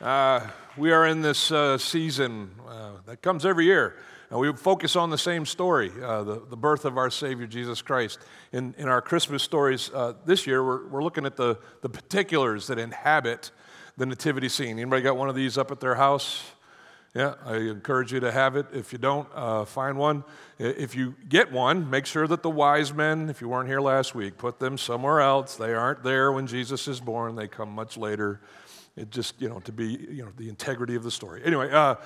Uh, we are in this uh, season uh, that comes every year, and we focus on the same story uh, the, the birth of our Savior Jesus Christ. In, in our Christmas stories uh, this year, we're, we're looking at the, the particulars that inhabit the nativity scene. Anybody got one of these up at their house? Yeah, I encourage you to have it. If you don't, uh, find one. If you get one, make sure that the wise men, if you weren't here last week, put them somewhere else. They aren't there when Jesus is born, they come much later. It just, you know, to be, you know, the integrity of the story. Anyway, uh,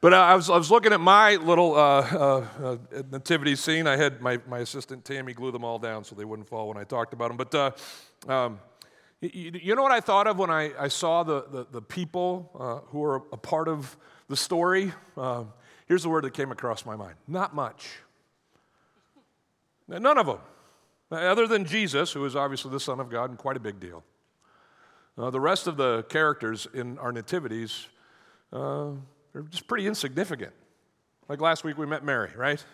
but I was, I was looking at my little uh, uh, uh, nativity scene. I had my, my assistant Tammy glue them all down so they wouldn't fall when I talked about them. But uh, um, you, you, know what I thought of when I, I saw the, the, the people uh, who are a part of the story? here's the word that came across my mind not much. None of them. Other than Jesus, who is obviously the Son of God and quite a big deal. Uh, the rest of the characters in our nativities uh, are just pretty insignificant. Like last week, we met Mary, right?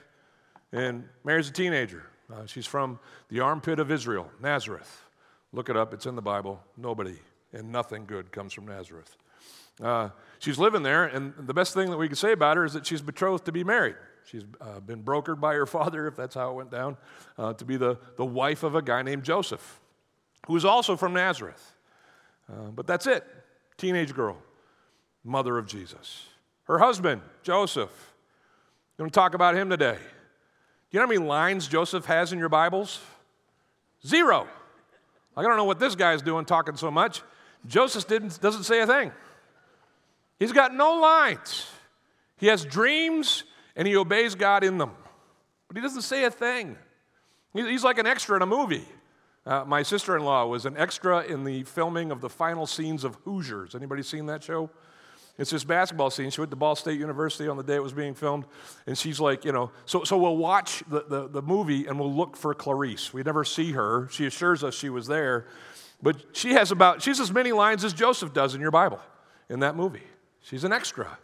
And Mary's a teenager. Uh, she's from the armpit of Israel, Nazareth. Look it up, it's in the Bible. Nobody and nothing good comes from Nazareth. Uh, she's living there, and the best thing that we can say about her is that she's betrothed to be married. She's uh, been brokered by her father, if that's how it went down, uh, to be the, the wife of a guy named Joseph, who is also from Nazareth. Uh, but that's it. Teenage girl, mother of Jesus. Her husband, Joseph. I'm going to talk about him today. Do you know how many lines Joseph has in your Bibles? Zero. I don't know what this guy's doing talking so much. Joseph didn't, doesn't say a thing. He's got no lines. He has dreams and he obeys God in them. But he doesn't say a thing. He's like an extra in a movie. Uh, my sister-in-law was an extra in the filming of the final scenes of Hoosiers. Anybody seen that show? It's this basketball scene. She went to Ball State University on the day it was being filmed, and she's like, you know, so, so we'll watch the, the, the movie and we'll look for Clarice. We never see her. She assures us she was there, but she has about, she's as many lines as Joseph does in your Bible in that movie. She's an extra.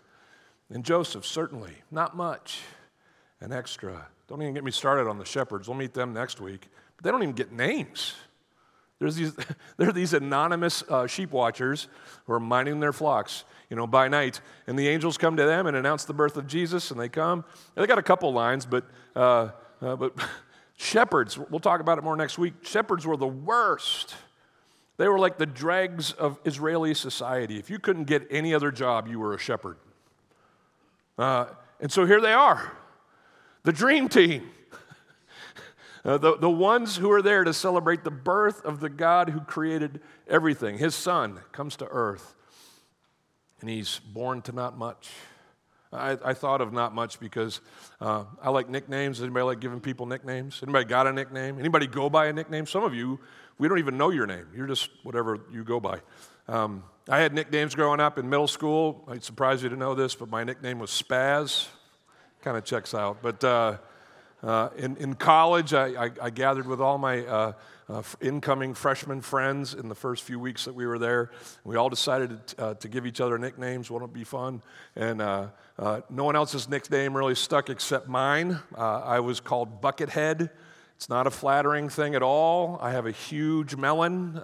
And Joseph, certainly, not much, an extra. Don't even get me started on the shepherds. We'll meet them next week. They don't even get names. There's these, there are these anonymous uh, sheep watchers who are minding their flocks, you know, by night. And the angels come to them and announce the birth of Jesus, and they come. And they got a couple lines, but, uh, uh, but shepherds, we'll talk about it more next week. Shepherds were the worst. They were like the dregs of Israeli society. If you couldn't get any other job, you were a shepherd. Uh, and so here they are, the dream team. Uh, the, the ones who are there to celebrate the birth of the God who created everything. His son comes to earth, and he's born to not much. I, I thought of not much because uh, I like nicknames. Anybody like giving people nicknames? Anybody got a nickname? Anybody go by a nickname? Some of you, we don't even know your name. You're just whatever you go by. Um, I had nicknames growing up in middle school. I'd surprise you to know this, but my nickname was Spaz. Kind of checks out. But uh, uh, in, in college, I, I, I, gathered with all my uh, uh, incoming freshman friends in the first few weeks that we were there. We all decided to, uh, to give each other nicknames. Wouldn't it be fun? And uh, no one else's nickname really stuck except mine. I was called Buckethead. It's not a flattering thing at all. I have a huge melon.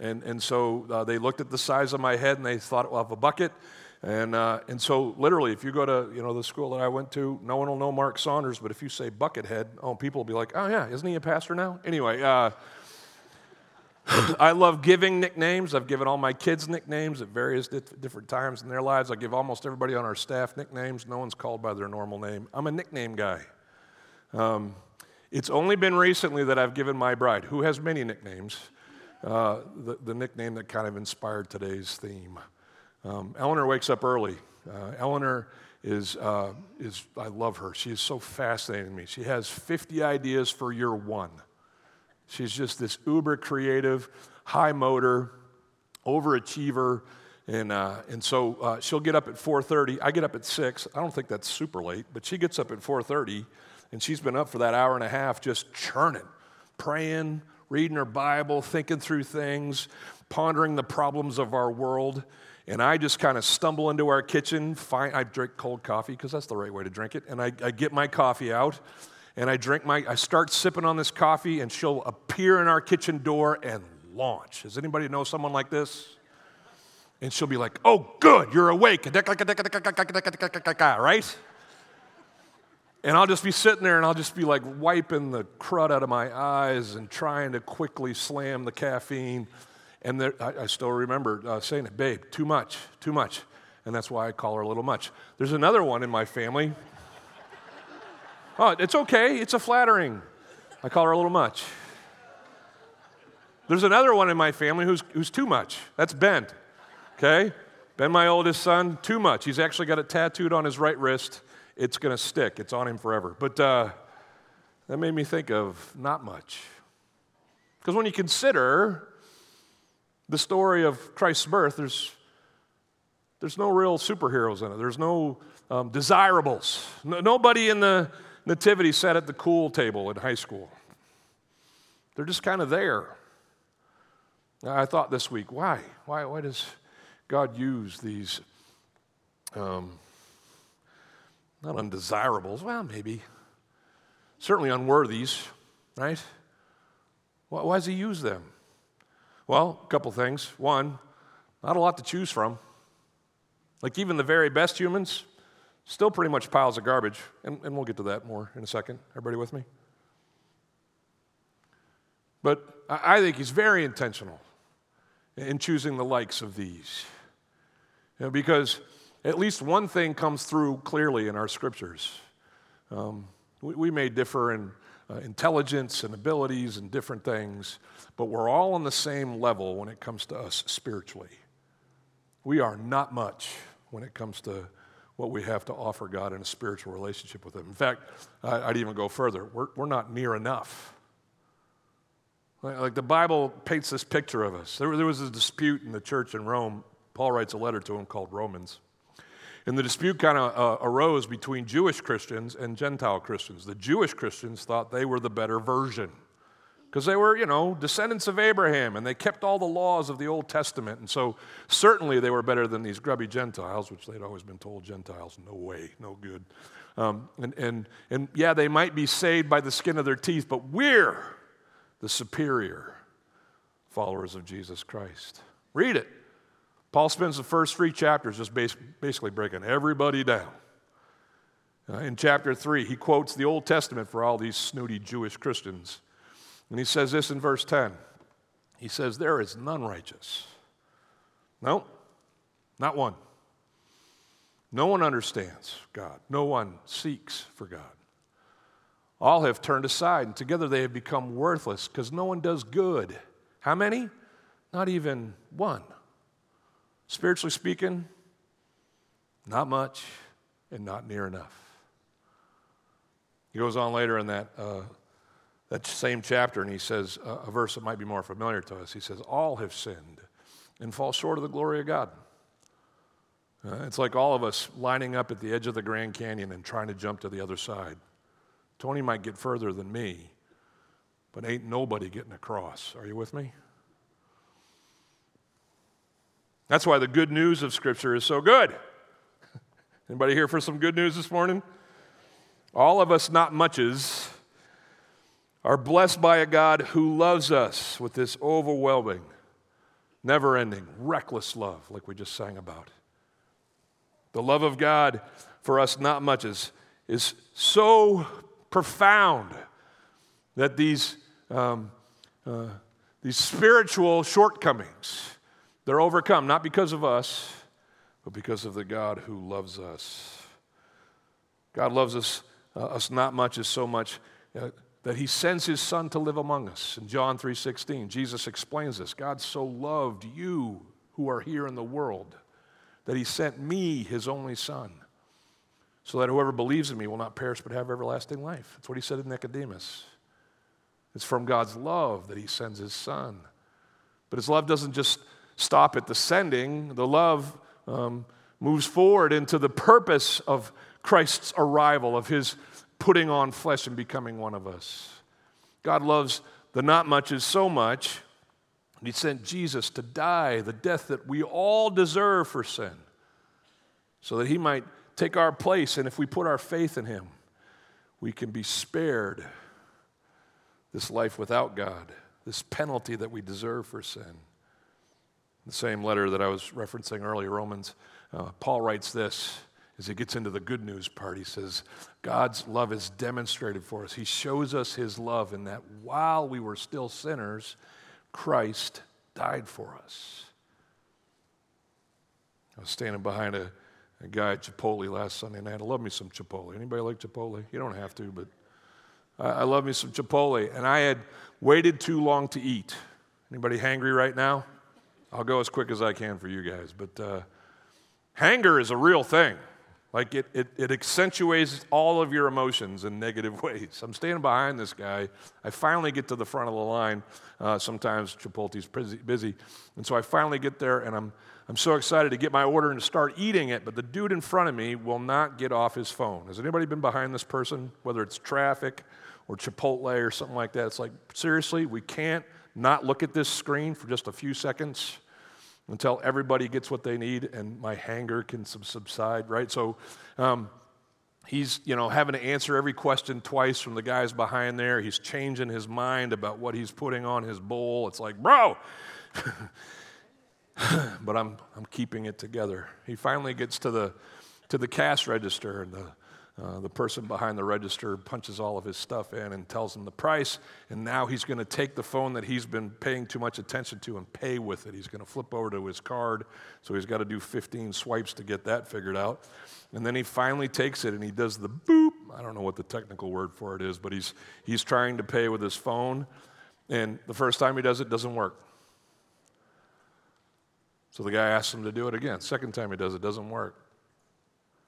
and, and so they looked at the size of my head and they thought, well, I have a bucket. And, uh, and so, literally, if you go to you know, the school that I went to, no one will know Mark Saunders, but if you say Buckethead, oh, people will be like, oh, yeah, isn't he a pastor now? Anyway, uh, I love giving nicknames. I've given all my kids nicknames at various different times in their lives. I give almost everybody on our staff nicknames. No one's called by their normal name. I'm a nickname guy. Um, it's only been recently that I've given my bride, who has many nicknames, uh, the, the nickname that kind of inspired today's theme. Um, Eleanor wakes up early. Uh, Eleanor is, uh, is, I love her. She is so fascinating to me. She has 50 ideas for year one. She's just this uber creative, high motor, overachiever. And, uh, and so uh, she'll get up at 4.30. I get up at 6. I don't think that's super late, but she gets up at 4.30, and she's been up for that hour and a half just churning, praying, reading her Bible, thinking through things, pondering the problems of our world. And I just kind of stumble into our kitchen. Find, I drink cold coffee because that's the right way to drink it. And I, I get my coffee out and I drink my, I start sipping on this coffee and she'll appear in our kitchen door and launch. Does anybody know someone like this? And she'll be like, oh, good, you're awake. Right? And I'll just be sitting there and I'll just be like wiping the crud out of my eyes and trying to quickly slam the caffeine. And there, I, I, still remember uh, saying it, babe, too much, too much. And that's why I call her a little much. There's another one in my family. Oh, it's okay, it's a flattering. I call her a little much. There's another one in my family who's, who's too much. That's Ben. Okay? Ben, my oldest son, too much. He's actually got it tattooed on his right wrist. It's going to stick, it's on him forever. But uh, that made me think of not much. Because when you consider the story of Christ's birth, there's, there's no real superheroes in it, there's no um, desirables. No, nobody in the nativity sat at the cool table in high school. They're just kind of there. I thought this week, why? Why, why does God use these, um, not undesirables, well, maybe, certainly unworthies, right? Why, why does He use them? Well, a couple things. One, not a lot to choose from. Like even the very best humans, still pretty much piles of garbage. And, and we'll get to that more in a second. Everybody with me? But I think he's very intentional in choosing the likes of these. You know, because at least one thing comes through clearly in our scriptures. Um, we, we, may differ in uh, intelligence and abilities and different things, but we're all on the same level when it comes to us spiritually. We are not much when it comes to what we have to offer God in a spiritual relationship with Him. In fact, I'd even go further. We're, we're not near enough. Like the Bible paints this picture of us. There, there was a dispute in the church in Rome. Paul writes a letter to them called Romans. And the dispute kind of uh, arose between Jewish Christians and Gentile Christians. The Jewish Christians thought they were the better version because they were, you know, descendants of Abraham and they kept all the laws of the Old Testament. And so certainly they were better than these grubby Gentiles, which they'd always been told Gentiles, no way, no good. Um, and, and, and yeah, they might be saved by the skin of their teeth, but we're the superior followers of Jesus Christ. Read it. Paul spends the first three chapters just basically breaking everybody down. Uh, in chapter 3, he quotes the Old Testament for all these snooty Jewish Christians. And he says this in verse 10. He says, There is none righteous. No, not one. No one understands God. No one seeks for God. All have turned aside, and together they have become worthless because no one does good. How many? Not even one. Spiritually speaking, not much and not near enough. He goes on later in that, uh, that same chapter and he says uh, a verse that might be more familiar to us. He says, All have sinned and fall short of the glory of God. Uh, it's like all of us lining up at the edge of the Grand Canyon and trying to jump to the other side. Tony might get further than me, but ain't nobody getting across. Are you with me? That's why the good news of Scripture is so good. Anybody here for some good news this morning? All of us, not muches, are blessed by a God who loves us with this overwhelming, never ending, reckless love, like we just sang about. The love of God for us, not muches, is so profound that these, um, uh, these spiritual shortcomings, they're overcome, not because of us, but because of the God who loves us. God loves us, uh, us not much as so much uh, that he sends his son to live among us. In John 3:16, Jesus explains this. God so loved you who are here in the world that he sent me his only son so that whoever believes in me will not perish but have everlasting life. That's what he said to Nicodemus. It's from God's love that he sends his son. But his love doesn't just stop at the sending, the love um, moves forward into the purpose of Christ's arrival, of his putting on flesh and becoming one of us. God loves the not muches so much, and he sent Jesus to die the death that we all deserve for sin, so that he might take our place. And if we put our faith in Him, we can be spared this life without God, this penalty that we deserve for sin. The same letter that I was referencing earlier, Romans, uh, Paul writes this as he gets into the good news part. He says, God's love is demonstrated for us. He shows us his love in that while we were still sinners, Christ died for us. I was standing behind a, a guy at Chipotle last Sunday night. I love me some Chipotle. Anybody like Chipotle? You don't have to, but I, I love me some Chipotle. And I had waited too long to eat. Anybody hangry right now? I'll go as quick as I can for you guys. But uh, hanger is a real thing. Like it, it, it, accentuates all of your emotions in negative ways. I'm standing behind this guy. I finally get to the front of the line. Uh, sometimes Chipotle's busy. And so I finally get there and I'm, I'm so excited to get my order and to start eating it. But the dude in front of me will not get off his phone. Has anybody been behind this person, whether it's traffic or Chipotle or something like that? It's like, seriously, we can't not look at this screen for just a few seconds until everybody gets what they need and my hanger can subside, right? So um, he's, you know, having to answer every question twice from the guys behind there. He's changing his mind about what he's putting on his bowl. It's like, bro! but I'm, I'm keeping it together. He finally gets to the, to the cash register and the uh, the person behind the register punches all of his stuff in and tells him the price, and now he's going to take the phone that he's been paying too much attention to and pay with it. He's going to flip over to his card, so he's got to do 15 swipes to get that figured out. And then he finally takes it and he does the boop. I don't know what the technical word for it is, but he's, he's trying to pay with his phone, and the first time he does it, doesn't work. So the guy asks him to do it again. Second time he does it, doesn't work.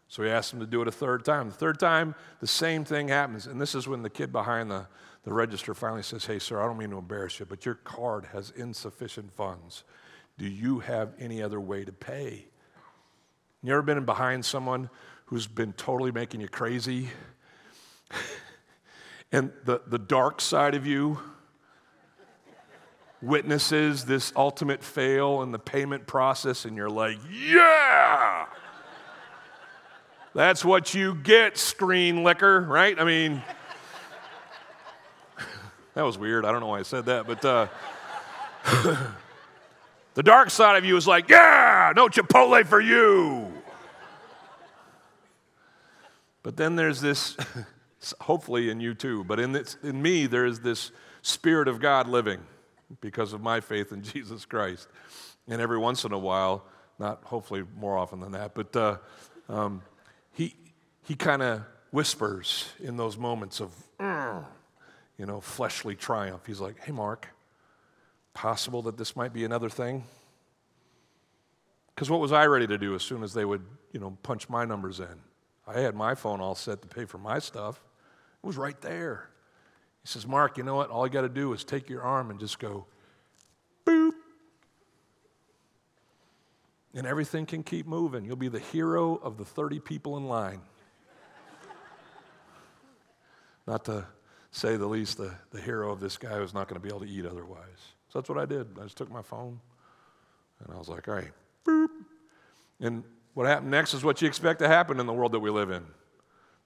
So he asked him to do it a third time. The third time, the same thing happens. And this is when the kid behind the, the register finally says, Hey, sir, I don't mean to embarrass you, but your card has insufficient funds. Do you have any other way to pay? You ever been behind someone who's been totally making you crazy? and the, the dark side of you witnesses this ultimate fail in the payment process, and you're like, Yeah! That's what you get, screen liquor, right? I mean, that was weird. I don't know why I said that, but uh, the dark side of you is like, yeah, no Chipotle for you. But then there's this, hopefully in you too, but in, this, in me, there is this Spirit of God living because of my faith in Jesus Christ. And every once in a while, not hopefully more often than that, but uh, um, he, he kind of whispers in those moments of, you know, fleshly triumph. He's like, hey, Mark, possible that this might be another thing? Because what was I ready to do as soon as they would, you know, punch my numbers in? I had my phone all set to pay for my stuff. It was right there. He says, Mark, you know what? All you got to do is take your arm and just go, boop, and everything can keep moving. You'll be the hero of the 30 people in line. not to say the least, the, the hero of this guy who's not going to be able to eat otherwise. So that's what I did. I just took my phone and I was like, all right, boop. And what happened next is what you expect to happen in the world that we live in.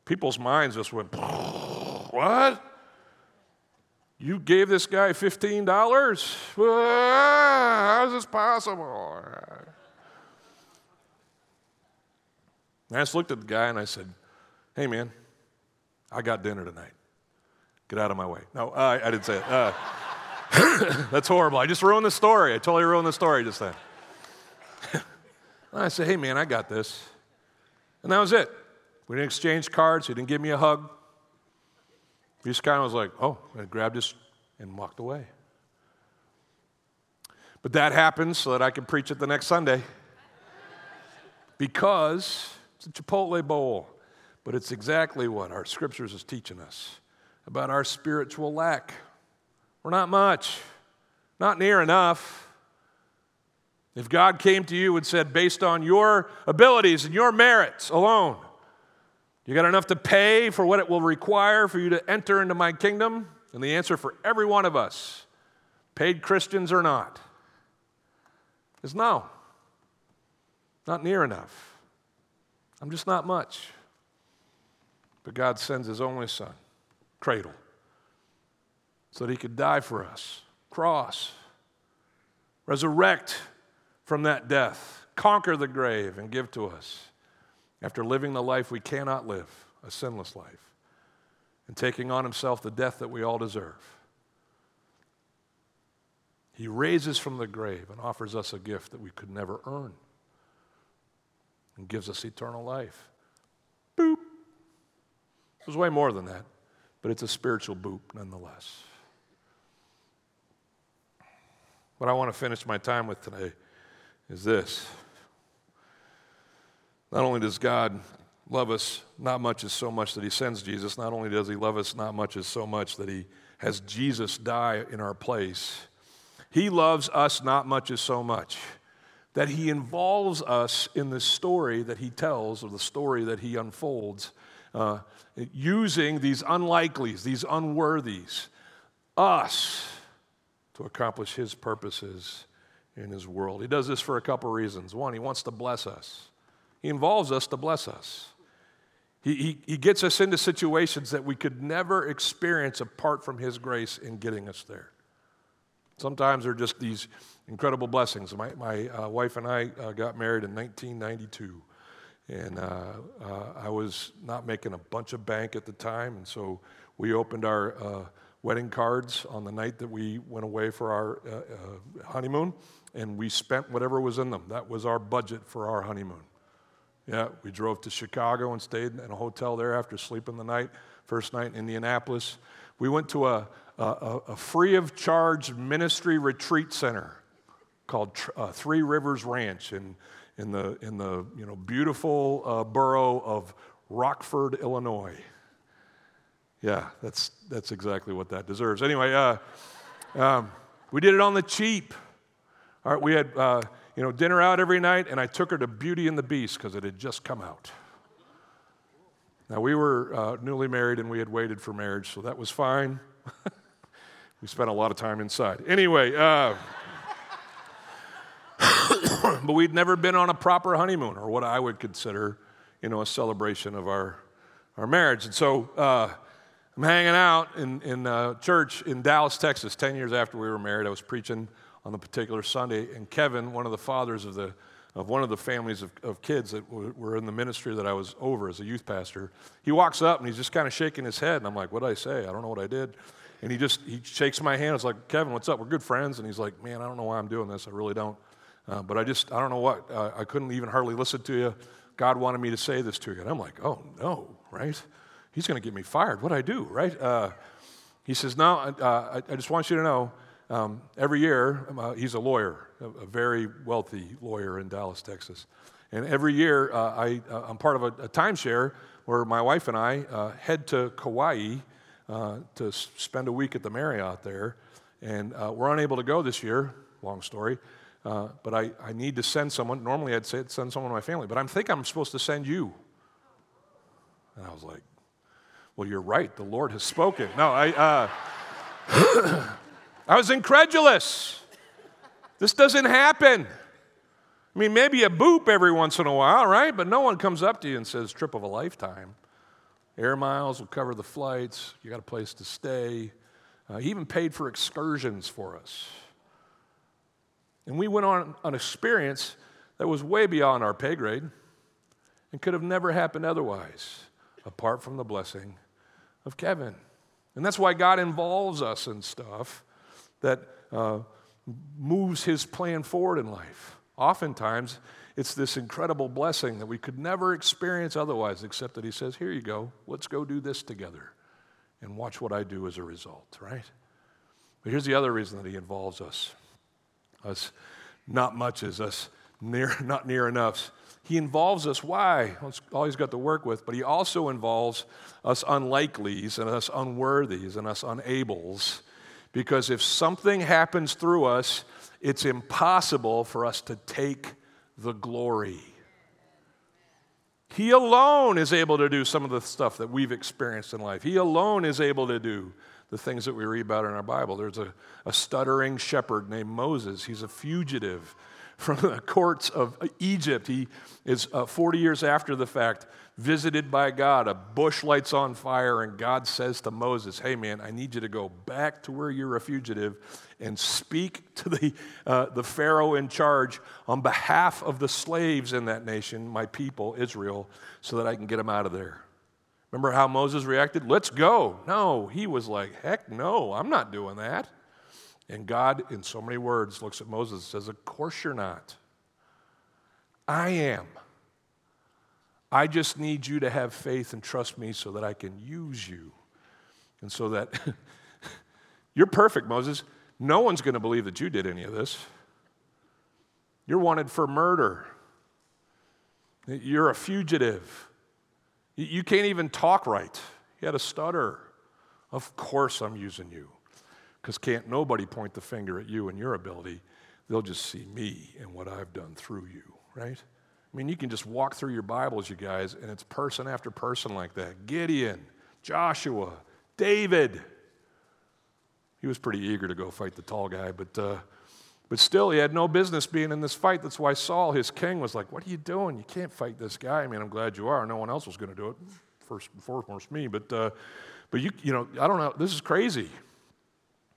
People's minds just went, what? You gave this guy $15? How is this possible? And I just looked at the guy and I said, Hey, man, I got dinner tonight. Get out of my way. No, uh, I didn't say it. Uh, that's horrible. I just ruined the story. I totally ruined the story just then. I said, Hey, man, I got this. And that was it. We didn't exchange cards. He didn't give me a hug. He just kind of was like, Oh, and grabbed his and walked away. But that happened so that I can preach it the next Sunday. Because it's a Chipotle bowl. But it's exactly what our scriptures is teaching us about our spiritual lack. We're not much, not near enough. If God came to you and said, based on your abilities and your merits alone, you got enough to pay for what it will require for you to enter into my kingdom? And the answer for every one of us, paid Christians or not, is no. Not near enough. I'm just not much. But God sends his only son, cradle, so that he could die for us, cross, resurrect from that death, conquer the grave, and give to us after living the life we cannot live, a sinless life, and taking on himself the death that we all deserve. He raises from the grave and offers us a gift that we could never earn and gives us eternal life. Boop. Was way more than that, but it's a spiritual boop nonetheless. What I want to finish my time with today is this. Not only does God love us not much as so much that he sends Jesus, not only does he love us not much as so much that he has Jesus die in our place, he loves us not much as so much that he involves us in the story that he tells or the story that he unfolds, uh, using these unlikelies, these unworthies, us, to accomplish his purposes in his world. He does this for a couple of reasons. One, he wants to bless us, he involves us to bless us. He, he, he gets us into situations that we could never experience apart from his grace in getting us there. Sometimes they're just these incredible blessings. My, my uh, wife and I uh, got married in 1992. And uh, uh, I was not making a bunch of bank at the time. And so we opened our uh, wedding cards on the night that we went away for our honeymoon. And we spent whatever was in them. That was our budget for our honeymoon. Yeah, we drove to Chicago and stayed in a hotel there after sleeping the night. First night in Indianapolis. We went to a, a, a free of charge ministry retreat center called uh, Three Rivers Ranch in, in, the, in the you know, beautiful uh, borough of Rockford, Illinois. Yeah, that's, that's exactly what that deserves. Anyway, uh, um, we did it on the cheap. All right, we had uh, you know, dinner out every night, and I took her to Beauty and the Beast because it had just come out. Now, we were uh, newly married and we had waited for marriage, so that was fine. we spent a lot of time inside. Anyway, uh, but we'd never been on a proper honeymoon or what I would consider, you know, a celebration of our, our marriage. And so uh, I'm hanging out in, in uh, church in Dallas, Texas, 10 years after we were married. I was preaching on the particular Sunday, and Kevin, one of the fathers of the of one of the families of, of kids that were in the ministry that I was over as a youth pastor. He walks up and he's just kind of shaking his head, and I'm like, "What did I say? I don't know what I did." And he just he shakes my hand. It's like, "Kevin, what's up? We're good friends." And he's like, "Man, I don't know why I'm doing this. I really don't. Uh, but I just I don't know what. Uh, I couldn't even hardly listen to you. God wanted me to say this to you." And I'm like, "Oh no, right? He's going to get me fired. What do I do, right?" Uh, he says, "No, uh, I, I just want you to know." Um, every year, um, uh, he's a lawyer, a, a, very wealthy lawyer in Dallas, Texas. And every year, uh, I, I'm part of a, a, timeshare where my wife and I head to Kauai uh, to spend a week at the Marriott there. And uh, we're unable to go this year, long story. but I, I need to send someone. Normally, I'd say send someone to my family, but I think I'm supposed to send you. And I was like, well, you're right. The Lord has spoken. No, I. I was incredulous. This doesn't happen. I mean, maybe a boop every once in a while, right? But no one comes up to you and says, trip of a lifetime. Air miles will cover the flights. You got a place to stay. Uh, he even paid for excursions for us. And we went on an experience that was way beyond our pay grade and could have never happened otherwise, apart from the blessing of Kevin. And that's why God involves us in stuff that uh, moves his plan forward in life. Oftentimes, it's this incredible blessing that we could never experience otherwise, except that he says, Here you go, let's go do this together and watch what I do as a result, right? But here's the other reason that he involves us us not much as us near, not near enough. He involves us. Why? That's all he's got to work with. But he also involves us unlikelies and us unworthies and us unables because if something happens through us, it's impossible for us to take the glory. He alone is able to do some of the stuff that we've experienced in life. He alone is able to do the things that we read about in our Bible. There's a, a stuttering shepherd named Moses, he's a fugitive from the courts of Egypt. He is uh, 40 years after the fact visited by God. A bush lights on fire, and God says to Moses, Hey, man, I need you to go back to where you're a fugitive and speak to the, uh, the Pharaoh in charge on behalf of the slaves in that nation, my people, Israel, so that I can get them out of there. Remember how Moses reacted? Let's go. No, he was like, Heck no, I'm not doing that. And God, in so many words, looks at Moses and says, Of course you're not. I am. I just need you to have faith and trust me so that I can use you. And so that you're perfect, Moses. No one's going to believe that you did any of this. You're wanted for murder. You're a fugitive. You can't even talk right. You had a stutter. Of course, I'm using you. Because can't nobody point the finger at you and your ability. They'll just see me and what I've done through you, right? I mean, you can just walk through your Bibles, you guys, and it's person after person like that Gideon, Joshua, David. He was pretty eager to go fight the tall guy, but, uh, but still, he had no business being in this fight. That's why Saul, his king, was like, What are you doing? You can't fight this guy. I mean, I'm glad you are. No one else was going to do it. First and foremost, me. But, uh, but you, you know, I don't know. This is crazy.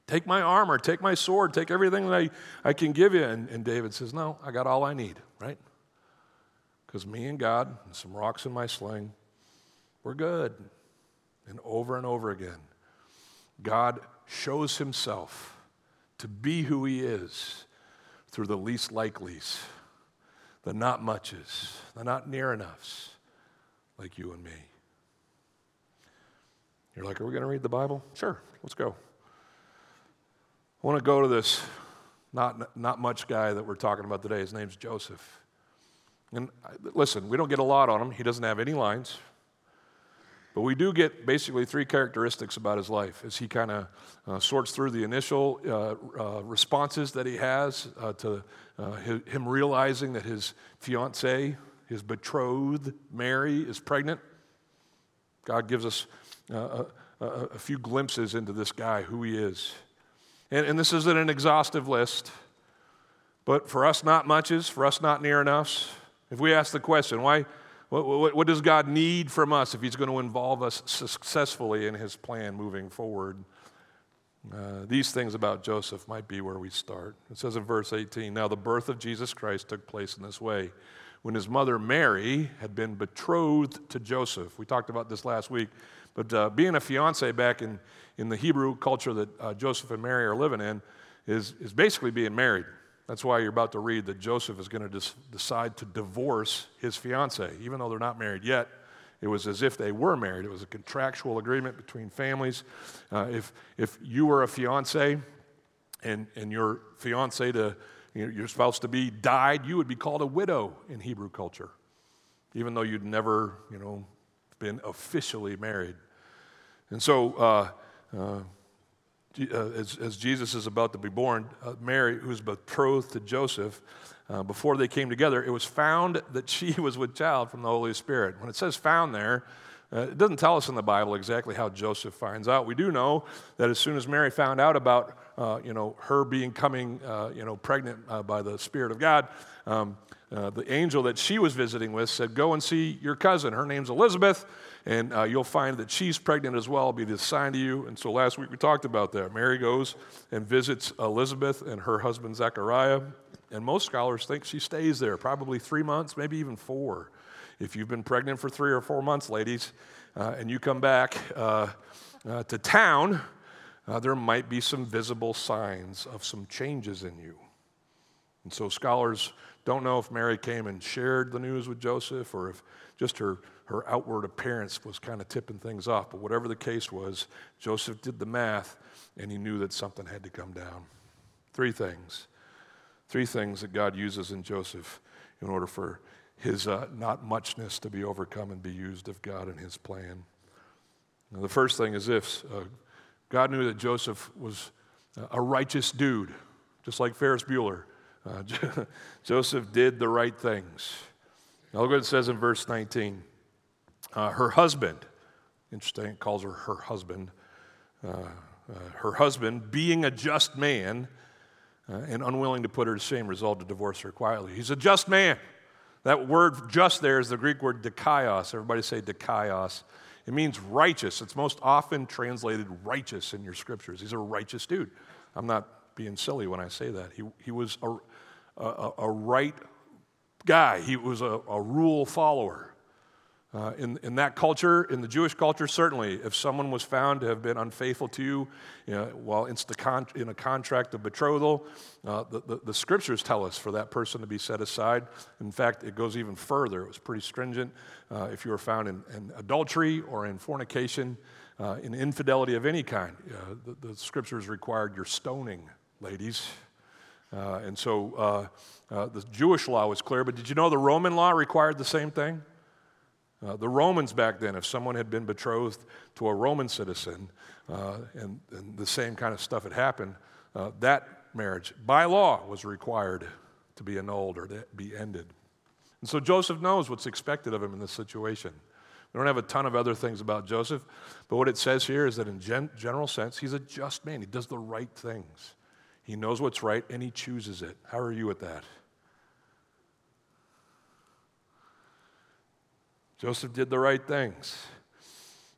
Take my armor, take my sword, take everything that I, I can give you. And, and David says, No, I got all I need, right? Because me and God and some rocks in my sling, we're good. And over and over again, God shows himself to be who he is through the least likelies, the not muches, the not near enoughs, like you and me. You're like, are we going to read the Bible? Sure, let's go. I want to go to this not, not much guy that we're talking about today. His name's Joseph. And listen, we don't get a lot on him. He doesn't have any lines. But we do get basically three characteristics about his life as he kind of uh, sorts through the initial uh, uh, responses that he has uh, to uh, him realizing that his fiancee, his betrothed, Mary, is pregnant. God gives us uh, a, a few glimpses into this guy, who he is. And, and this isn't an exhaustive list, but for us not muches, for us not near enoughs, if we ask the question, why, what, what, what, does God need from us if He's going to involve us successfully in His plan moving forward? Uh, these things about Joseph might be where we start. It says in verse 18 Now the birth of Jesus Christ took place in this way. When his mother Mary had been betrothed to Joseph, we talked about this last week, but uh, being a fiance back in, in the Hebrew culture that uh, Joseph and Mary are living in is, is basically being married. That's why you're about to read that Joseph is going to decide to divorce his fiance, even though they're not married yet. It was as if they were married. It was a contractual agreement between families. Uh, if, if you were a fiance and, and your fiance to you know, your spouse to be died, you would be called a widow in Hebrew culture, even though you'd never, you know, been officially married. And so, uh, uh, uh, as, as, Jesus is about to be born, uh, Mary, who's betrothed to Joseph, uh, before they came together, it was found that she was with child from the Holy Spirit. When it says found there, uh, it doesn't tell us in the Bible exactly how Joseph finds out. We do know that as soon as Mary found out about, uh, you know, her being coming, uh, you know, pregnant by the Spirit of God, um, the angel that she was visiting with said, "Go and see your cousin. Her name's Elizabeth." and uh, you'll find that she's pregnant as well, be the sign to you. And so last week we talked about that. Mary goes and visits Elizabeth and her husband Zechariah, and most scholars think she stays there, probably three months, maybe even four. If you've been pregnant for three or four months, ladies, uh, and you come back uh, uh to town, uh, there might be some visible signs of some changes in you. And so scholars don't know if Mary came and shared the news with Joseph or if just her her outward appearance was kind of tipping things off. But whatever the case was, Joseph did the math and he knew that something had to come down. Three things. Three things that God uses in Joseph in order for his uh, not muchness to be overcome and be used of God and his plan. Now, the first thing is this uh, God knew that Joseph was a righteous dude, just like Ferris Bueller. Uh, Joseph did the right things. Now, look what it says in verse 19. Uh, her husband, interesting, it calls her her husband. Uh, Uh, her husband, being a just man uh, and unwilling to put her to shame, resolved to divorce her quietly. He's a just man. That word just there is the Greek word dikaios. Everybody say dikaios. It means righteous. It's most often translated righteous in your scriptures. He's a righteous dude. I'm not being silly when I say that. He, he was a, a, a right guy, he was a, a rule follower. Uh, in, in that culture, in the Jewish culture, certainly, if someone was found to have been unfaithful to you, you know, while in, con- in a contract of betrothal, uh, the, the, the, scriptures tell us for that person to be set aside. In fact, it goes even further. It was pretty stringent. Uh, if you were found in, in, adultery or in fornication, uh, in infidelity of any kind, uh, the, the, scriptures required your stoning, ladies. Uh, and so the Jewish law was clear, but did you know the Roman law required the same thing? Uh, the Romans back then, if someone had been betrothed to a Roman citizen uh, and, and, the same kind of stuff had happened, uh, that marriage, by law, was required to be annulled or to be ended. And so Joseph knows what's expected of him in this situation. We don't have a ton of other things about Joseph, but what it says here is that in gen- general sense, he's a just man. He does the right things. He knows what's right and he chooses it. How are you at that? Joseph did the right things.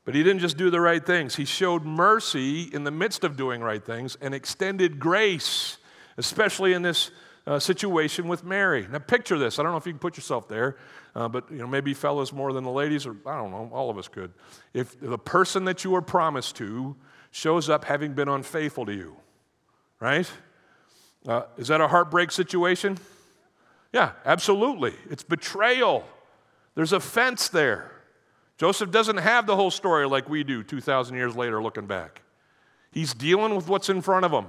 But he didn't just do the right things, he showed mercy in the midst of doing right things and extended grace, especially in this uh, situation with Mary. Now, picture this. I don't know if you can put yourself there, uh, but you know, maybe fellas more than the ladies, or I don't know, all of us could. If the person that you were promised to shows up having been unfaithful to you, right? Uh, is that a heartbreak situation? Yeah, absolutely. It's betrayal. There's a fence there. Joseph doesn't have the whole story like we do 2,000 years later looking back. He's dealing with what's in front of him.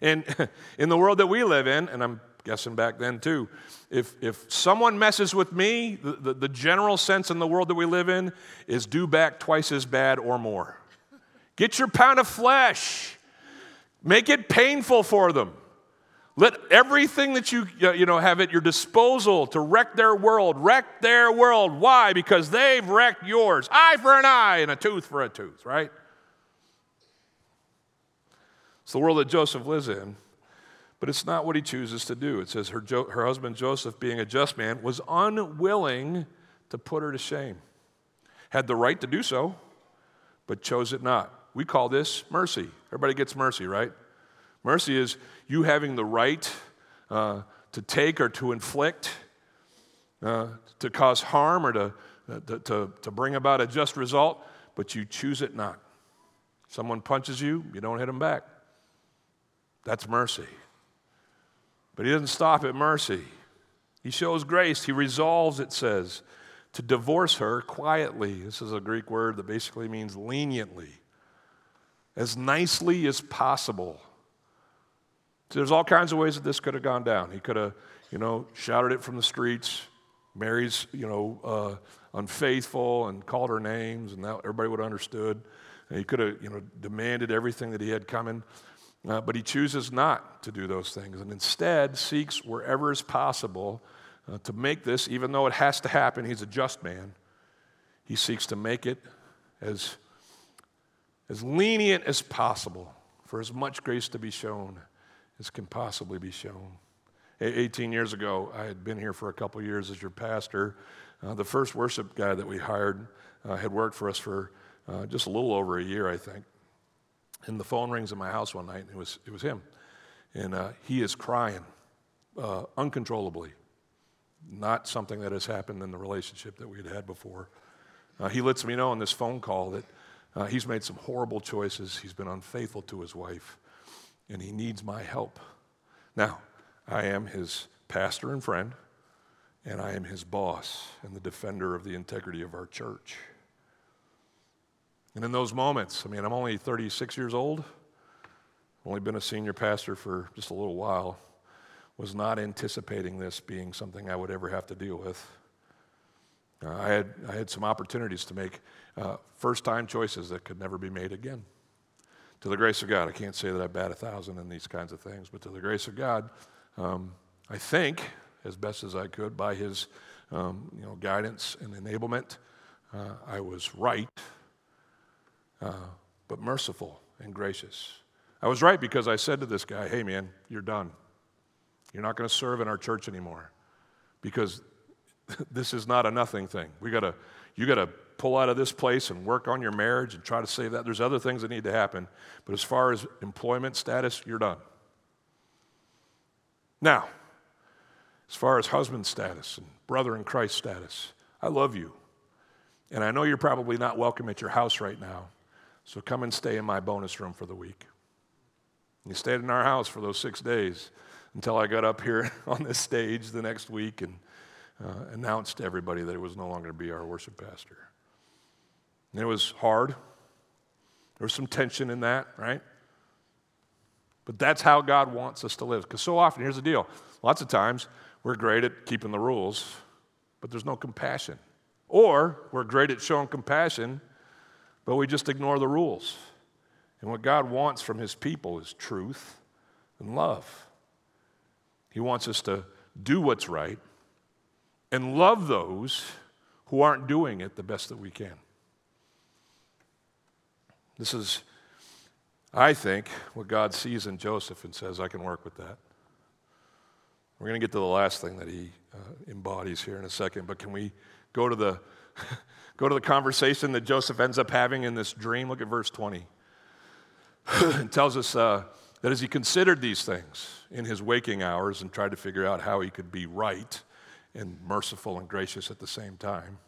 And in the world that we live in, and I'm guessing back then too, if, if someone messes with me, the, the, the general sense in the world that we live in is do back twice as bad or more. Get your pound of flesh, make it painful for them. Let everything that you, you know, have at your disposal to wreck their world, wreck their world. Why? Because they've wrecked yours. Eye for an eye and a tooth for a tooth, right? It's the world that Joseph lives in, but it's not what he chooses to do. It says her, jo- her husband Joseph, being a just man, was unwilling to put her to shame. Had the right to do so, but chose it not. We call this mercy. Everybody gets mercy, right? Mercy is you having the right uh, to take or to inflict, uh, to cause harm or to, uh, to, to, to bring about a just result, but you choose it not. Someone punches you, you don't hit them back. That's mercy. But he doesn't stop at mercy. He shows grace. He resolves, it says, to divorce her quietly. This is a Greek word that basically means leniently, as nicely as possible. So there's all kinds of ways that this could have gone down. He could have, you know, shouted it from the streets. Mary's, you know, uh, unfaithful and called her names, and that everybody would have understood. And he could have, you know, demanded everything that he had coming. Uh, but he chooses not to do those things and instead seeks wherever is possible uh, to make this, even though it has to happen, he's a just man. He seeks to make it as, as lenient as possible for as much grace to be shown as can possibly be shown. 18 years ago, I had been here for a couple years as your pastor. Uh, the first worship guy that we hired uh, had worked for us for uh, just a little over a year, I think. And the phone rings in my house one night, and it was, it was him. And uh, he is crying uh, uncontrollably. Not something that has happened in the relationship that we had had before. Uh, he lets me know on this phone call that he's made some horrible choices. He's been unfaithful to his wife and he needs my help. Now, I am his pastor and friend, and I am his boss and the defender of the integrity of our church. And in those moments, I mean, I'm only 36 years old, only been a senior pastor for just a little while, was not anticipating this being something I would ever have to deal with. Uh, I, had, I had some opportunities to make uh, first time choices that could never be made again to the grace of God, I can't say that I bat a thousand in these kinds of things, but to the grace of God, um, I think, as best as I could, by His um, you know, guidance and enablement, uh, I was right, uh, but merciful and gracious. I was right because I said to this guy, hey man, you're done. You're not going to serve in our church anymore because this is not a nothing thing. We got to, you got to pull out of this place and work on your marriage and try to save that. There's other things that need to happen. But as far as employment status, you're done. Now, as far as husband status and brother in Christ status, I love you. And I know you're probably not welcome at your house right now. So come and stay in my bonus room for the week. You stayed in our house for those six days until I got up here on this stage the next week and uh, announced to everybody that it was no longer to be our worship pastor. And it was hard. There was some tension in that, right? But that's how God wants us to live. Because so often, here's the deal lots of times we're great at keeping the rules, but there's no compassion. Or we're great at showing compassion, but we just ignore the rules. And what God wants from His people is truth and love. He wants us to do what's right and love those who aren't doing it the best that we can. This is, I think, what God sees in Joseph and says, I can work with that. We're going to get to the last thing that he uh, embodies here in a second, but can we go to the go to the conversation that Joseph ends up having in this dream? Look at verse 20. it tells us uh, that as he considered these things in his waking hours and tried to figure out how he could be right and merciful and gracious at the same time,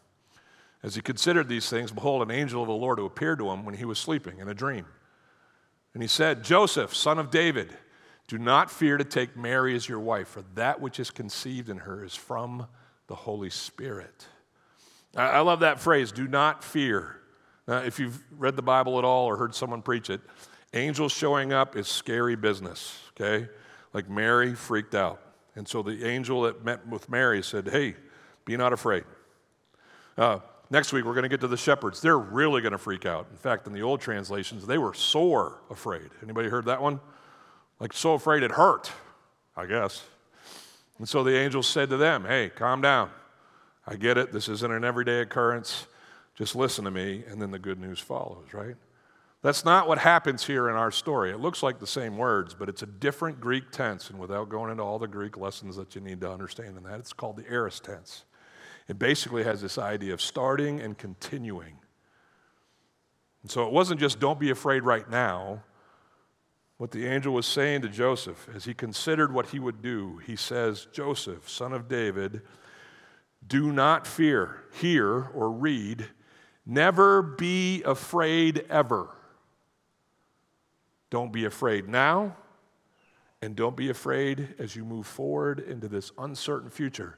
as he considered these things, behold, an angel of the Lord who appeared to him when he was sleeping in a dream. And he said, Joseph, son of David, do not fear to take Mary as your wife, for that which is conceived in her is from the Holy Spirit. I love that phrase, do not fear. Now, if you've read the Bible at all or heard someone preach it, angels showing up is scary business, okay? Like Mary freaked out. And so the angel that met with Mary said, Hey, be not afraid. Uh, next week, we're going to get to the shepherds. They're really going to freak out. In fact, in the old translations, they were sore afraid. Anybody heard that one? Like so afraid it hurt, I guess. And so the angel said to them, Hey, calm down. I get it. This isn't an everyday occurrence. Just listen to me, and then the good news follows, right? That's not what happens here in our story. It looks like the same words, but it's a different Greek tense. And without going into all the Greek lessons that you need to understand in that, it's called the aorist tense. It basically has this idea of starting and continuing. And so it wasn't just don't be afraid right now. What the angel was saying to Joseph as he considered what he would do, he says, Joseph, son of David, do not fear, hear, or read. Never be afraid ever. Don't be afraid now, and don't be afraid as you move forward into this uncertain future.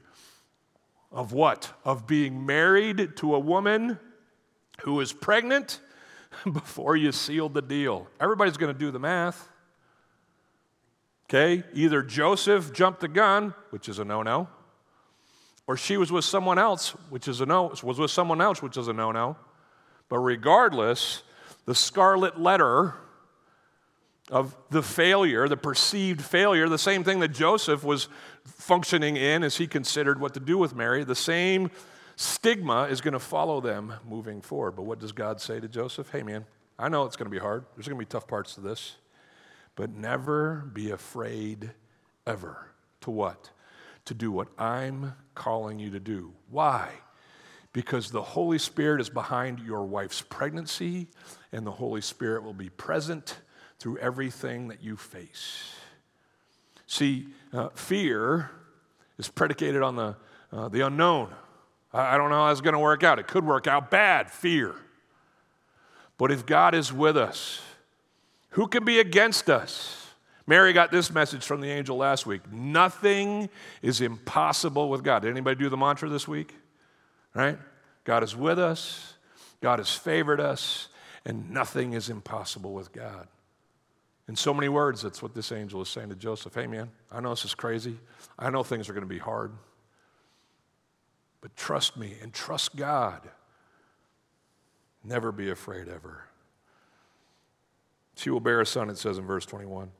Of what? Of being married to a woman who is pregnant before you sealed the deal. Everybody's going to do the math. Okay? Either Joseph jumped the gun, which is a no no, or she was with someone else, which is a no, was with someone else, which is a no no. But regardless, the scarlet letter of the failure, the perceived failure, the same thing that Joseph was functioning in as he considered what to do with Mary, the same stigma is going to follow them moving forward. But what does God say to Joseph? Hey, man, I know it's going to be hard. There's going to be tough parts to this. But never be afraid ever. To what? To do what I'm calling you to do. Why? Because the Holy Spirit is behind your wife's pregnancy, and the Holy Spirit will be present through everything that you face. See, uh, fear is predicated on the, uh, the unknown. I, I don't know how it's going to work out. It could work out bad, fear. But if God is with us, who can be against us? Mary got this message from the angel last week. Nothing is impossible with God. Did anybody do the mantra this week? Right? God is with us, God has favored us, and nothing is impossible with God. In so many words, that's what this angel is saying to Joseph. Hey, man, I know this is crazy. I know things are going to be hard. But trust me and trust God. Never be afraid ever. She will bear a son, it says in verse 21.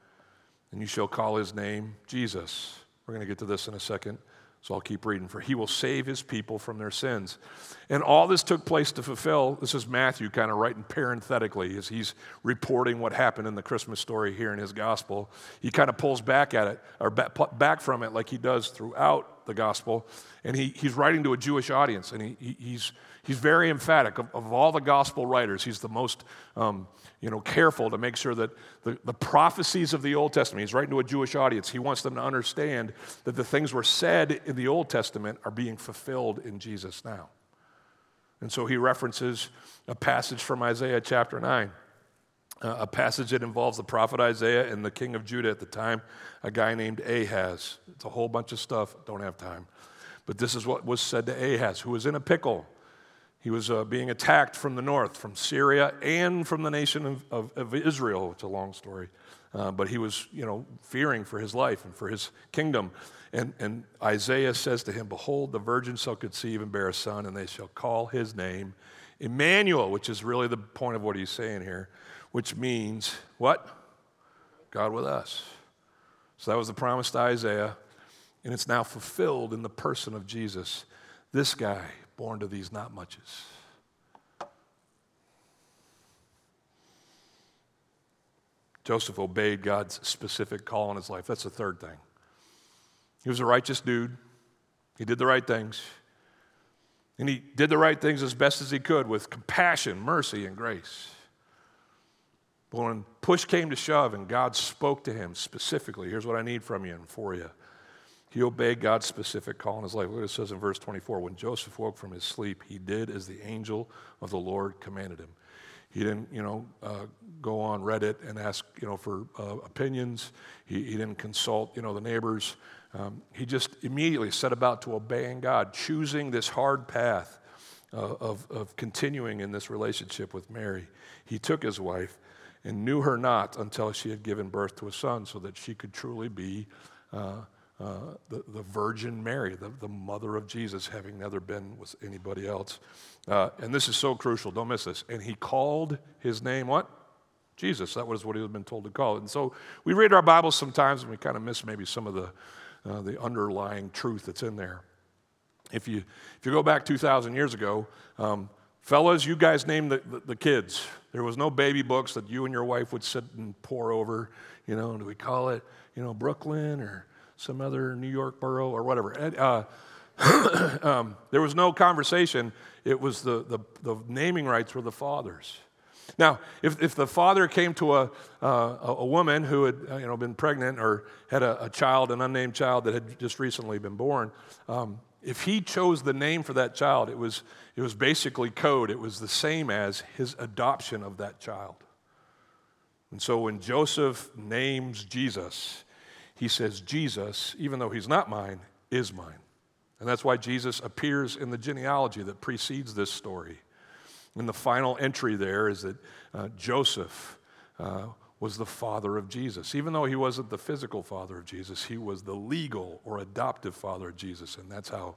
And you shall call his name Jesus. We're going to get to this in a second. So I'll keep reading. For he will save his people from their sins. And all this took place to fulfill. This is Matthew kind of writing parenthetically as he's reporting what happened in the Christmas story here in his gospel. He kind of pulls back at it, or back from it, like he does throughout the gospel. And he, he's writing to a Jewish audience. And he, he he's, he's very emphatic. Of, of, all the gospel writers, he's the most um, you know, careful to make sure that the, the prophecies of the Old Testament, he's writing to a Jewish audience. He wants them to understand that the things were said in the Old Testament are being fulfilled in Jesus now. And so he references a passage from Isaiah chapter 9, uh, a passage that involves the prophet Isaiah and the king of Judah at the time, a guy named Ahaz. It's a whole bunch of stuff, don't have time. But this is what was said to Ahaz, who was in a pickle. He was uh, being attacked from the north, from Syria, and from the nation of, of, of Israel. It's a long story. Uh, but he was, you know, fearing for his life and for his kingdom. And, and Isaiah says to him, Behold, the virgin shall conceive and bear a son, and they shall call his name Emmanuel, which is really the point of what he's saying here, which means what? God with us. So that was the promise to Isaiah, and it's now fulfilled in the person of Jesus. This guy, born to these not muches. Joseph obeyed God's specific call in his life. That's the third thing. He was a righteous dude. He did the right things. And he did the right things as best as he could with compassion, mercy, and grace. But when push came to shove and God spoke to him specifically, here's what I need from you and for you. He obeyed God's specific call in his life. Look what it says in verse 24. When Joseph woke from his sleep, he did as the angel of the Lord commanded him. He didn't, you know, uh, go on Reddit and ask, you know, for uh, opinions. He, he, didn't consult, you know, the neighbors. Um, he just immediately set about to obeying God, choosing this hard path uh, of, of continuing in this relationship with Mary. He took his wife and knew her not until she had given birth to a son so that she could truly be uh, uh, the, the Virgin Mary, the, the mother of Jesus, having never been with anybody else. Uh, and this is so crucial, don't miss this. And he called his name what? Jesus. That was what he had been told to call. And so we read our Bibles sometimes and we kind of miss maybe some of the, uh, the underlying truth that's in there. If you, if you go back 2,000 years ago, um, fellas, you guys named the, the, the, kids. There was no baby books that you and your wife would sit and pore over. You know, do we call it, you know, Brooklyn or some other New York borough or whatever. Uh, um, there was no conversation. It was the, the, the, naming rights were the father's. Now, if, if the father came to a, uh, a woman who had uh, you know, been pregnant or had a, a, child, an unnamed child that had just recently been born, um, if he chose the name for that child, it was, it was basically code. It was the same as his adoption of that child. And so when Joseph names Jesus, he says, Jesus, even though he's not mine, is mine. And that's why Jesus appears in the genealogy that precedes this story. And the final entry there is that uh, Joseph uh, was the father of Jesus. Even though he wasn't the physical father of Jesus, he was the legal or adoptive father of Jesus. And that's how,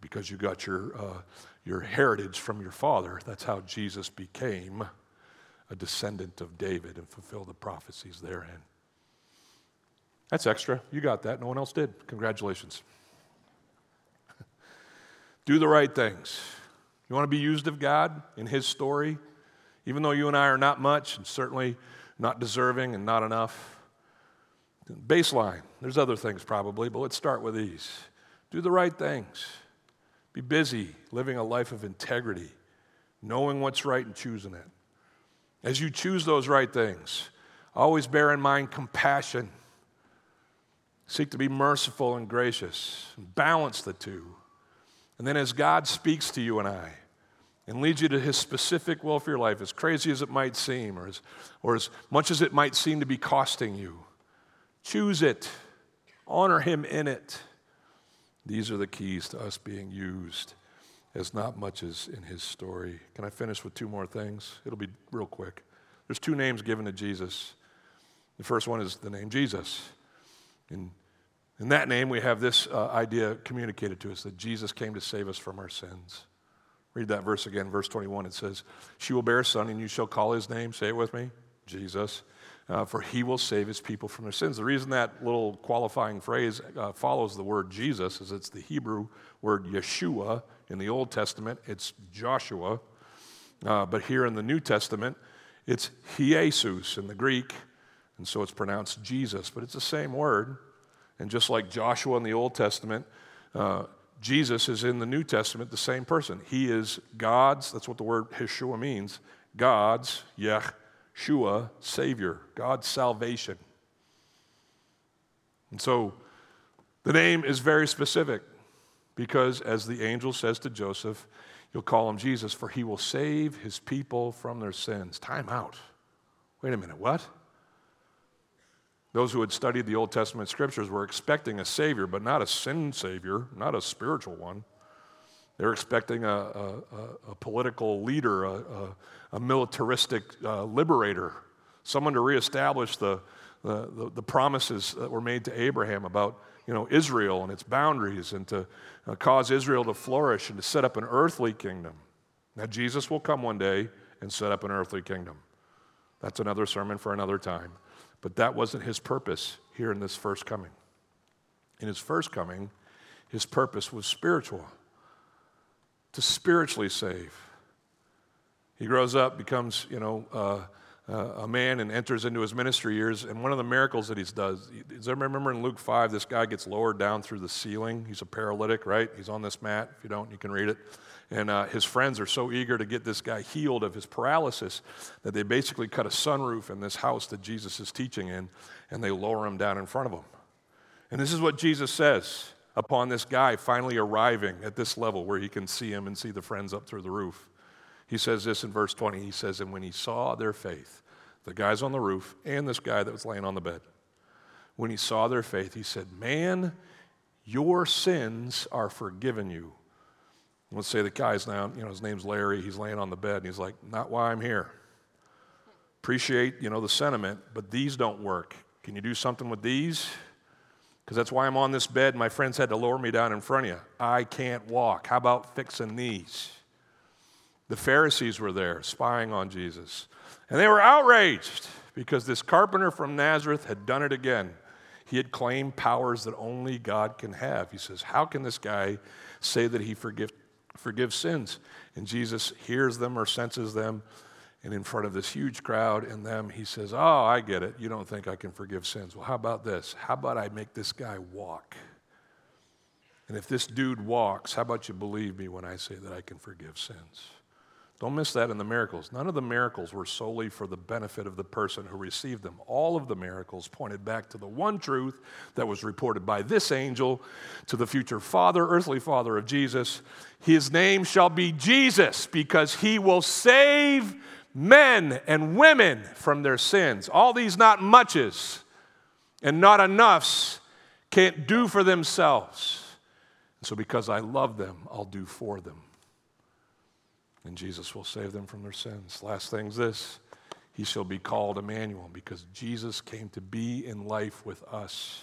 because you got your, uh, your heritage from your father, that's how Jesus became a descendant of David and fulfilled the prophecies therein. That's extra. You got that. No one else did. Congratulations. Do the right things. You want to be used of God in His story, even though you and I are not much and certainly not deserving and not enough. Baseline. There's other things probably, but let's start with these. Do the right things. Be busy living a life of integrity, knowing what's right and choosing it. As you choose those right things, always bear in mind compassion Seek to be merciful and gracious, balance the two. And then as God speaks to you and I and leads you to his specific will for your life, as crazy as it might seem, or as, or as much as it might seem to be costing you, choose it, honor him in it. These are the keys to us being used as not much as in his story. Can I finish with two more things? It'll be real quick. There's two names given to Jesus. The first one is the name Jesus. And in that name, we have this uh, idea communicated to us that Jesus came to save us from our sins. Read that verse again, verse 21. It says, She will bear a son, and you shall call his name. Say it with me Jesus. uh, for he will save his people from their sins. The reason that little qualifying phrase uh, follows the word Jesus is it's the Hebrew word Yeshua. In the Old Testament, it's Joshua. Uh, but here in the New Testament, it's Jesus in the Greek, and so it's pronounced Jesus, but it's the same word. And just like Joshua in the Old Testament, uh, Jesus is in the New Testament the same person. He is God's, that's what the word Yeshua means, God's, Yeshua, Savior, God's salvation. And so the name is very specific because, as the angel says to Joseph, you'll call him Jesus, for he will save his people from their sins. Time out. Wait a minute, what? Those who had studied the Old Testament scriptures were expecting a Savior, but not a sin Savior, not a spiritual one. They're expecting a, a, a political leader, a, a militaristic uh, liberator, someone to reestablish the, the, the, promises that were made to Abraham about you know, Israel and its boundaries and to uh, cause Israel to flourish and to set up an earthly kingdom. Now, Jesus will come one day and set up an earthly kingdom. That's another sermon for another time. But that wasn't his purpose here in this first coming. In his first coming, his purpose was spiritual to spiritually save. He grows up, becomes, you know, uh, uh, a man and enters into his ministry years. And one of the miracles that he does, does everybody remember in Luke 5, this guy gets lowered down through the ceiling? He's a paralytic, right? He's on this mat. If you don't, you can read it. And uh, his friends are so eager to get this guy healed of his paralysis that they basically cut a sunroof in this house that Jesus is teaching in, and they lower him down in front of him. And this is what Jesus says upon this guy finally arriving at this level where he can see him and see the friends up through the roof. He says this in verse 20. He says, And when he saw their faith, the guys on the roof and this guy that was laying on the bed, when he saw their faith, he said, Man, your sins are forgiven you. Let's say the guy's now, you know, his name's Larry, he's laying on the bed, and he's like, Not why I'm here. Appreciate, you know, the sentiment, but these don't work. Can you do something with these? Because that's why I'm on this bed. My friends had to lower me down in front of you. I can't walk. How about fixing these? The Pharisees were there spying on Jesus. And they were outraged because this carpenter from Nazareth had done it again. He had claimed powers that only God can have. He says, How can this guy say that he forgive, sins? And Jesus hears them or senses them and in front of this huge crowd and them, he says, Oh, I get it. You don't think I can forgive sins. Well, how about this? How about I make this guy walk? And if this dude walks, how about you believe me when I say that I can forgive sins? Don't miss that in the miracles. None of the miracles were solely for the benefit of the person who received them. All of the miracles pointed back to the one truth that was reported by this angel to the future father, earthly father of Jesus. His name shall be Jesus because he will save men and women from their sins. All these not muches and not enoughs can't do for themselves. And so, because I love them, I'll do for them. And Jesus will save them from their sins. Last thing's this He shall be called Emmanuel because Jesus came to be in life with us,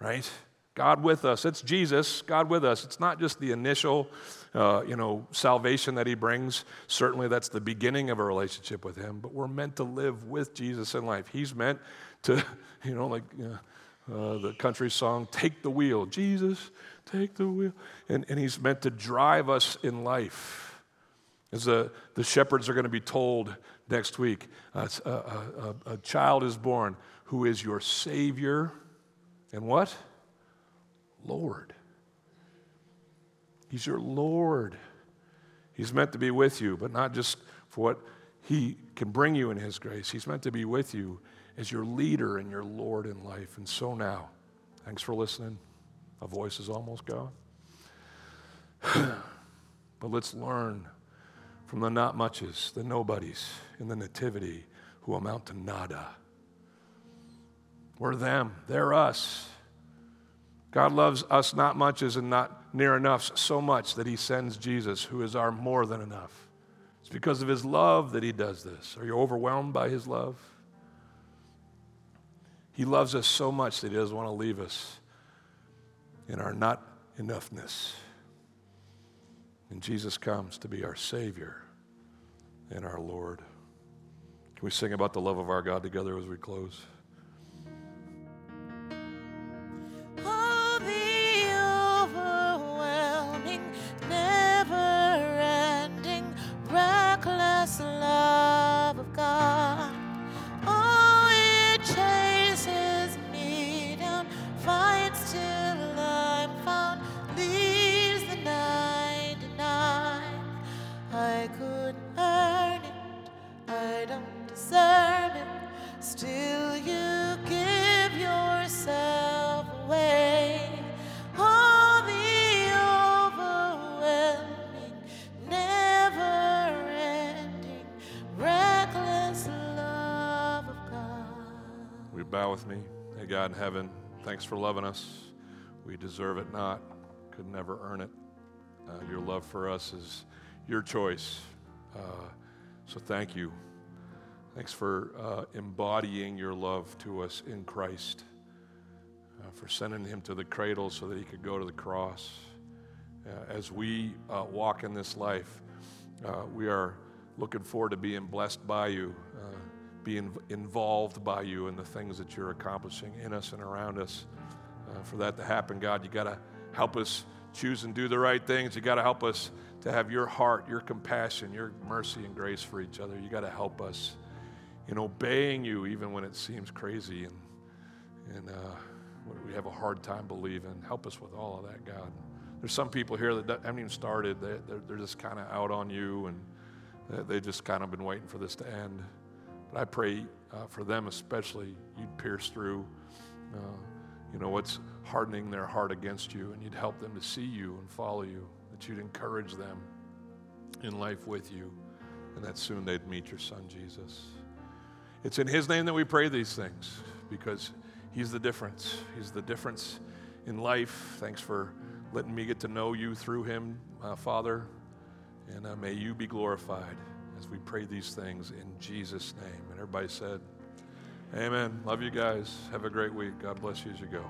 right? God with us. It's Jesus, God with us. It's not just the initial, uh, you know, salvation that He brings. Certainly, that's the beginning of a relationship with Him. But we're meant to live with Jesus in life. He's meant to, you know, like uh, the country song, "Take the wheel, Jesus, take the wheel," and, and He's meant to drive us in life. As the, the shepherds are going to be told next week, uh, a, a, uh, uh, uh, a child is born who is your Savior, and what? Lord. He's your Lord. He's meant to be with you, but not just for what He can bring you in His grace. He's meant to be with you as your leader and your Lord in life. And so now, thanks for listening. My voice is almost gone. but let's learn from the not muches, the nobodies in the Nativity who amount to nada. We're them, they're us. God loves us not muches and not near enough so much that he sends Jesus, who is our more than enough. It's because of his love that he does this. Are you overwhelmed by his love? He loves us so much that he doesn't want to leave us in our not enoughness. And Jesus comes to be our Savior and our Lord. Can we sing about the love of our God together as we close? God in heaven, thanks for loving us. We deserve it not, could never earn it. Uh, your love for us is your choice. Uh, so thank you. Thanks for uh, embodying your love to us in Christ, uh, for sending him to the cradle so that he could go to the cross. Uh, as we uh, walk in this life, we are looking forward to being blessed by you being involved by you in the things that you're accomplishing in us and around us. Uh, for that to happen, God, you got to help us choose and do the right things. You got to help us to have your heart, your compassion, your mercy and grace for each other. You got to help us in obeying you even when it seems crazy and, and uh, we have a hard time believing. Help us with all of that, God. There's some people here that haven't even started. They, they're, they're just kind of out on you and they just kind of been waiting for this to end. But I pray uh, for them especially, you'd pierce through, uh, you know, what's hardening their heart against you, and you'd help them to see you and follow you, that you'd encourage them in life with you, and that soon they'd meet your son, Jesus. It's in his name that we pray these things, because he's the difference. He's the difference in life. Thanks for letting me get to know you through him, uh, Father, and uh, may you be glorified as we pray these things in Jesus' name. And everybody said, Amen. Love you guys. Have a great week. God bless you as you go.